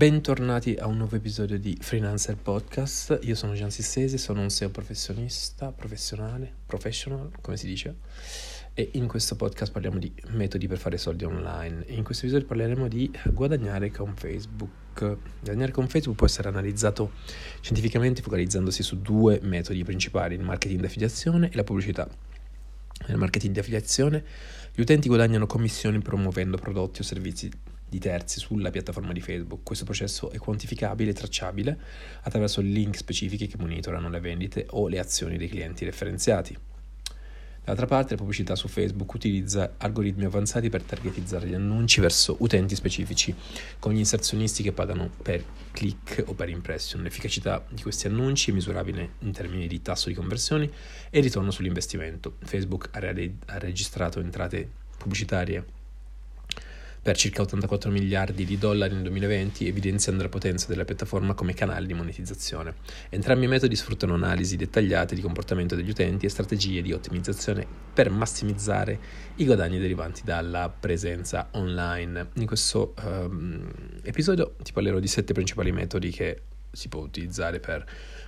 Bentornati a un nuovo episodio di Freelancer Podcast. Io sono Gian Sissesi, sono un SEO professionista, professionale, professional, come si dice. E in questo podcast parliamo di metodi per fare soldi online. in questo episodio parleremo di guadagnare con Facebook. Guadagnare con Facebook può essere analizzato scientificamente focalizzandosi su due metodi principali, il marketing di affiliazione e la pubblicità. Nel marketing di affiliazione gli utenti guadagnano commissioni promuovendo prodotti o servizi di terzi sulla piattaforma di Facebook. Questo processo è quantificabile e tracciabile attraverso link specifici che monitorano le vendite o le azioni dei clienti referenziati. D'altra parte, la pubblicità su Facebook utilizza algoritmi avanzati per targetizzare gli annunci verso utenti specifici, con gli inserzionisti che pagano per click o per impression. L'efficacità di questi annunci è misurabile in termini di tasso di conversioni e ritorno sull'investimento. Facebook ha registrato entrate pubblicitarie per circa 84 miliardi di dollari nel 2020, evidenziando la potenza della piattaforma come canale di monetizzazione. Entrambi i metodi sfruttano analisi dettagliate di comportamento degli utenti e strategie di ottimizzazione per massimizzare i guadagni derivanti dalla presenza online. In questo um, episodio ti parlerò di sette principali metodi che si può utilizzare per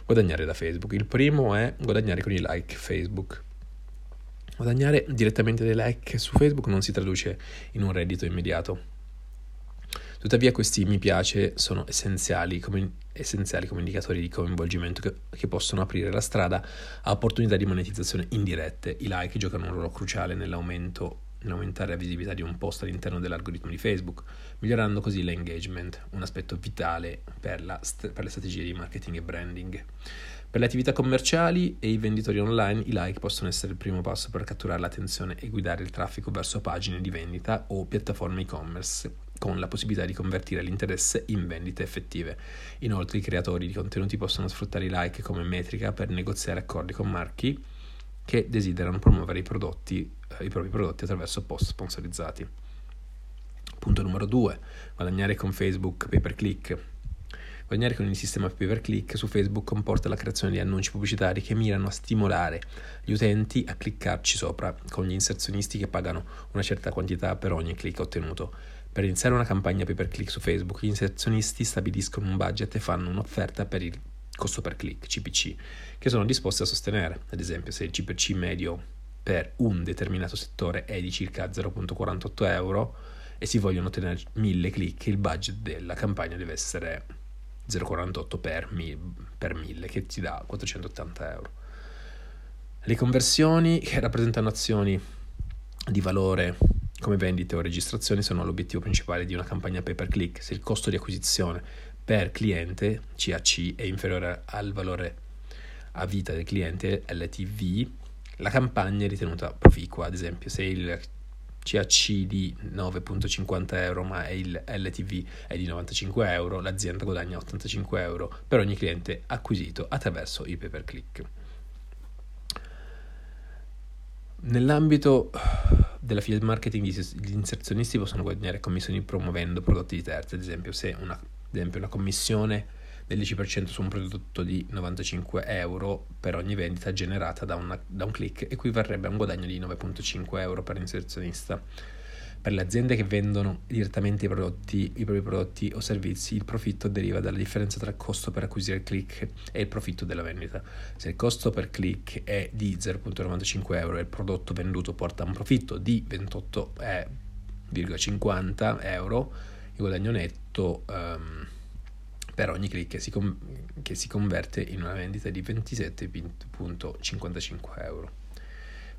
guadagnare da Facebook. Il primo è guadagnare con i like Facebook. Guadagnare direttamente dei like su Facebook non si traduce in un reddito immediato. Tuttavia questi mi piace sono essenziali come, essenziali come indicatori di coinvolgimento che, che, possono aprire la strada a opportunità di monetizzazione indirette. I like giocano un ruolo cruciale nell'aumento, nell'aumentare la visibilità di un post all'interno dell'algoritmo di Facebook, migliorando così l'engagement, un aspetto vitale per, la, per le strategie di marketing e branding. Per le attività commerciali e i venditori online, i like possono essere il primo passo per catturare l'attenzione e guidare il traffico verso pagine di vendita o piattaforme e-commerce, con la possibilità di convertire l'interesse in vendite effettive. Inoltre, i creatori di contenuti possono sfruttare i like come metrica per negoziare accordi con marchi che desiderano promuovere i, prodotti, i propri prodotti attraverso post sponsorizzati. Punto numero 2. Guadagnare con Facebook pay per click. Guadagnare con il sistema pay per click su Facebook comporta la creazione di annunci pubblicitari che mirano a stimolare gli utenti a cliccarci sopra, con gli inserzionisti che pagano una certa quantità per ogni click ottenuto. Per iniziare una campagna pay per click su Facebook, gli inserzionisti stabiliscono un budget e fanno un'offerta per il costo per click, CPC, che sono disposti a sostenere. Ad esempio, se il CPC medio per un determinato settore è di circa 0,48 euro e si vogliono ottenere 1000 click, il budget della campagna deve essere 0,48 per, per 1000 che ti dà 480 euro. Le conversioni che rappresentano azioni di valore come vendite o registrazioni sono l'obiettivo principale di una campagna pay per click. Se il costo di acquisizione per cliente CAC è inferiore al valore a vita del cliente LTV, la campagna è ritenuta proficua. Ad esempio, se il CAC di 9,50 euro ma il LTV è di 95 euro, l'azienda guadagna 85 euro per ogni cliente acquisito attraverso il pay per click. Nell'ambito dell'affiliate marketing gli inserzionisti possono guadagnare commissioni promuovendo prodotti di terzi, ad esempio se una, ad esempio una commissione del 10% su un prodotto di 95 euro per ogni vendita generata da, una, da un click equivarrebbe a un guadagno di 9,5 euro per l'inserzionista. Per le aziende che vendono direttamente i, prodotti, i propri prodotti o servizi, il profitto deriva dalla differenza tra il costo per acquisire il click e il profitto della vendita. Se il costo per click è di 0,95 euro e il prodotto venduto porta un profitto di 28,50 euro, il guadagno netto um, per ogni click che si, com- che si converte in una vendita di 27,55 euro.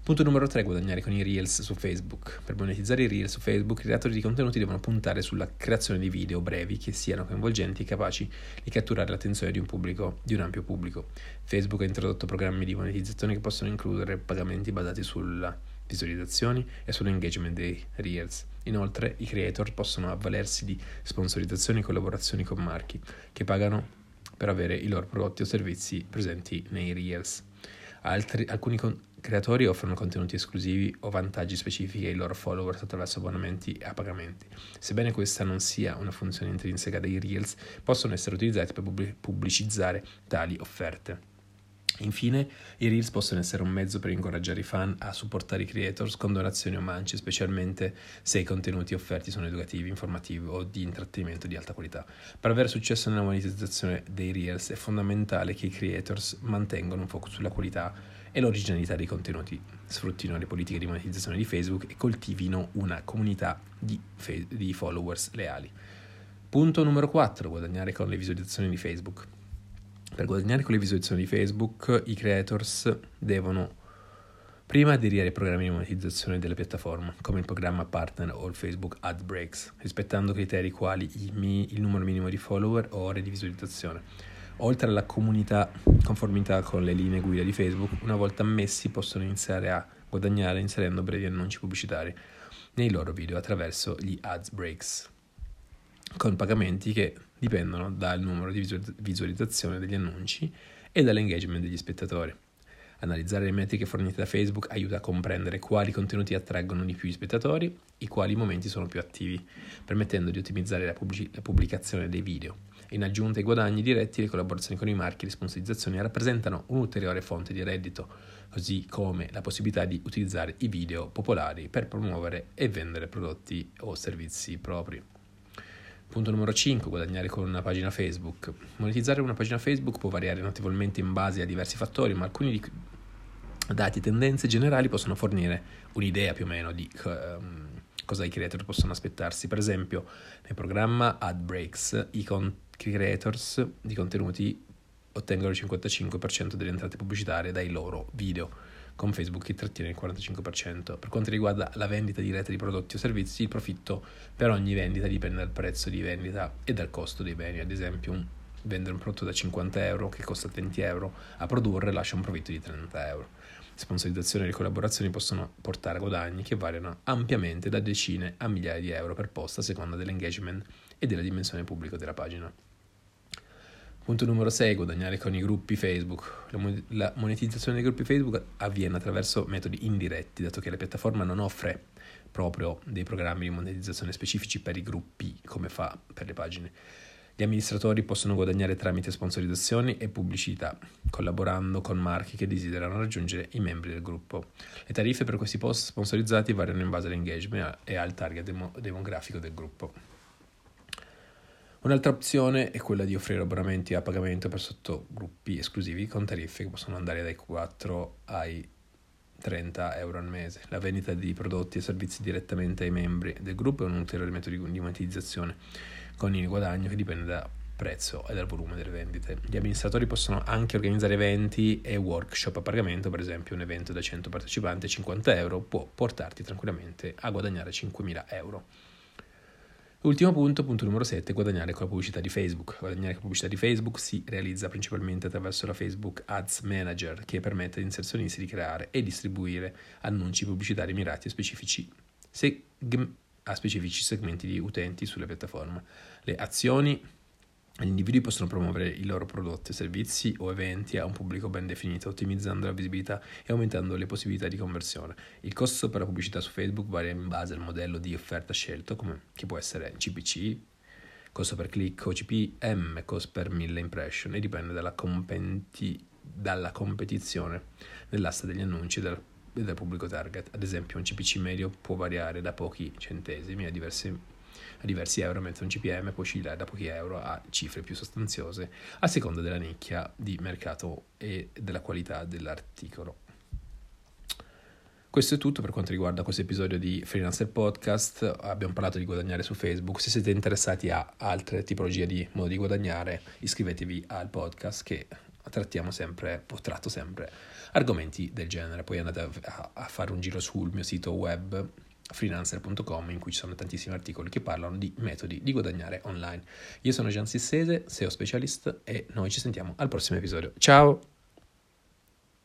Punto numero 3. Guadagnare con i Reels su Facebook. Per monetizzare i Reels su Facebook, i creatori di contenuti devono puntare sulla creazione di video brevi che siano coinvolgenti e capaci di catturare l'attenzione di un, pubblico, di un ampio pubblico. Facebook ha introdotto programmi di monetizzazione che possono includere pagamenti basati sulla visualizzazioni e sull'engagement dei Reels. Inoltre i creator possono avvalersi di sponsorizzazioni e collaborazioni con marchi che pagano per avere i loro prodotti o servizi presenti nei Reels. Altri, alcuni con- creatori offrono contenuti esclusivi o vantaggi specifici ai loro followers attraverso abbonamenti e pagamenti. Sebbene questa non sia una funzione intrinseca dei Reels, possono essere utilizzati per pubblicizzare tali offerte. Infine, i Reels possono essere un mezzo per incoraggiare i fan a supportare i creators con donazioni o mance, specialmente se i contenuti offerti sono educativi, informativi o di intrattenimento di alta qualità. Per avere successo nella monetizzazione dei Reels è fondamentale che i creators mantengano un focus sulla qualità e l'originalità dei contenuti, sfruttino le politiche di monetizzazione di Facebook e coltivino una comunità di, fe- di followers leali. Punto numero 4. Guadagnare con le visualizzazioni di Facebook. Per guadagnare con le visualizzazioni di Facebook, i creators devono prima aderire ai programmi di monetizzazione della piattaforma, come il programma Partner o il Facebook Ad Breaks, rispettando criteri quali il, mi- il numero minimo di follower o ore di visualizzazione. Oltre alla comunità conformità con le linee guida di Facebook, una volta ammessi possono iniziare a guadagnare inserendo brevi annunci pubblicitari nei loro video attraverso gli ads breaks, con pagamenti che dipendono dal numero di visualizzazione degli annunci e dall'engagement degli spettatori. Analizzare le metriche fornite da Facebook aiuta a comprendere quali contenuti attraggono di più gli spettatori e quali momenti sono più attivi, permettendo di ottimizzare la, pubblic- la pubblicazione dei video. In aggiunta ai guadagni diretti, le collaborazioni con i marchi e le sponsorizzazioni rappresentano un'ulteriore fonte di reddito, così come la possibilità di utilizzare i video popolari per promuovere e vendere prodotti o servizi propri. Punto numero 5, guadagnare con una pagina Facebook. Monetizzare una pagina Facebook può variare notevolmente in base a diversi fattori, ma alcuni dati e tendenze generali possono fornire un'idea più o meno di um, cosa i creator possono aspettarsi. Per esempio, nel programma AdBreaks i con- creators di contenuti ottengono il 55% delle entrate pubblicitarie dai loro video con Facebook che trattiene il 45%. Per quanto riguarda la vendita diretta di prodotti o servizi, il profitto per ogni vendita dipende dal prezzo di vendita e dal costo dei beni. Ad esempio, vendere un prodotto da 50 euro che costa 20 euro a produrre lascia un profitto di 30 euro. Sponsorizzazioni e collaborazioni possono portare a guadagni che variano ampiamente da decine a migliaia di euro per posta a seconda dell'engagement e della dimensione pubblica della pagina. Punto numero 6, guadagnare con i gruppi Facebook. La monetizzazione dei gruppi Facebook avviene attraverso metodi indiretti, dato che la piattaforma non offre proprio dei programmi di monetizzazione specifici per i gruppi come fa per le pagine. Gli amministratori possono guadagnare tramite sponsorizzazioni e pubblicità, collaborando con marchi che desiderano raggiungere i membri del gruppo. Le tariffe per questi post sponsorizzati variano in base all'engagement e al target demo- demografico del gruppo. Un'altra opzione è quella di offrire abbonamenti a pagamento per sottogruppi esclusivi con tariffe che possono andare dai 4 ai 30 euro al mese. La vendita di prodotti e servizi direttamente ai membri del gruppo è un ulteriore metodo di monetizzazione con il guadagno che dipende dal prezzo e dal volume delle vendite. Gli amministratori possono anche organizzare eventi e workshop a pagamento, per esempio un evento da 100 partecipanti a 50 euro può portarti tranquillamente a guadagnare 5.000 euro. Ultimo punto, punto numero 7, guadagnare con la pubblicità di Facebook. Guadagnare con la pubblicità di Facebook si realizza principalmente attraverso la Facebook Ads Manager, che permette agli inserzionisti di creare e distribuire annunci pubblicitari mirati a specifici, seg- a specifici segmenti di utenti sulla piattaforma. Le azioni gli individui possono promuovere i loro prodotti, servizi o eventi a un pubblico ben definito, ottimizzando la visibilità e aumentando le possibilità di conversione. Il costo per la pubblicità su Facebook varia in base al modello di offerta scelto, come, che può essere CPC, costo per click o CPM, costo per 1000 impression, e dipende dalla, compenti, dalla competizione nell'asta degli annunci del, del pubblico target. Ad esempio, un CPC medio può variare da pochi centesimi a diversi a diversi euro, mentre un CPM può oscillare da pochi euro a cifre più sostanziose a seconda della nicchia di mercato e della qualità dell'articolo. Questo è tutto per quanto riguarda questo episodio di Freelancer Podcast. Abbiamo parlato di guadagnare su Facebook. Se siete interessati a altre tipologie di modi di guadagnare, iscrivetevi al podcast che trattiamo sempre, o tratto sempre argomenti del genere. Poi andate a, a fare un giro sul mio sito web freelancer.com in cui ci sono tantissimi articoli che parlano di metodi di guadagnare online. Io sono Gian Sissese, SEO specialist e noi ci sentiamo al prossimo episodio. Ciao!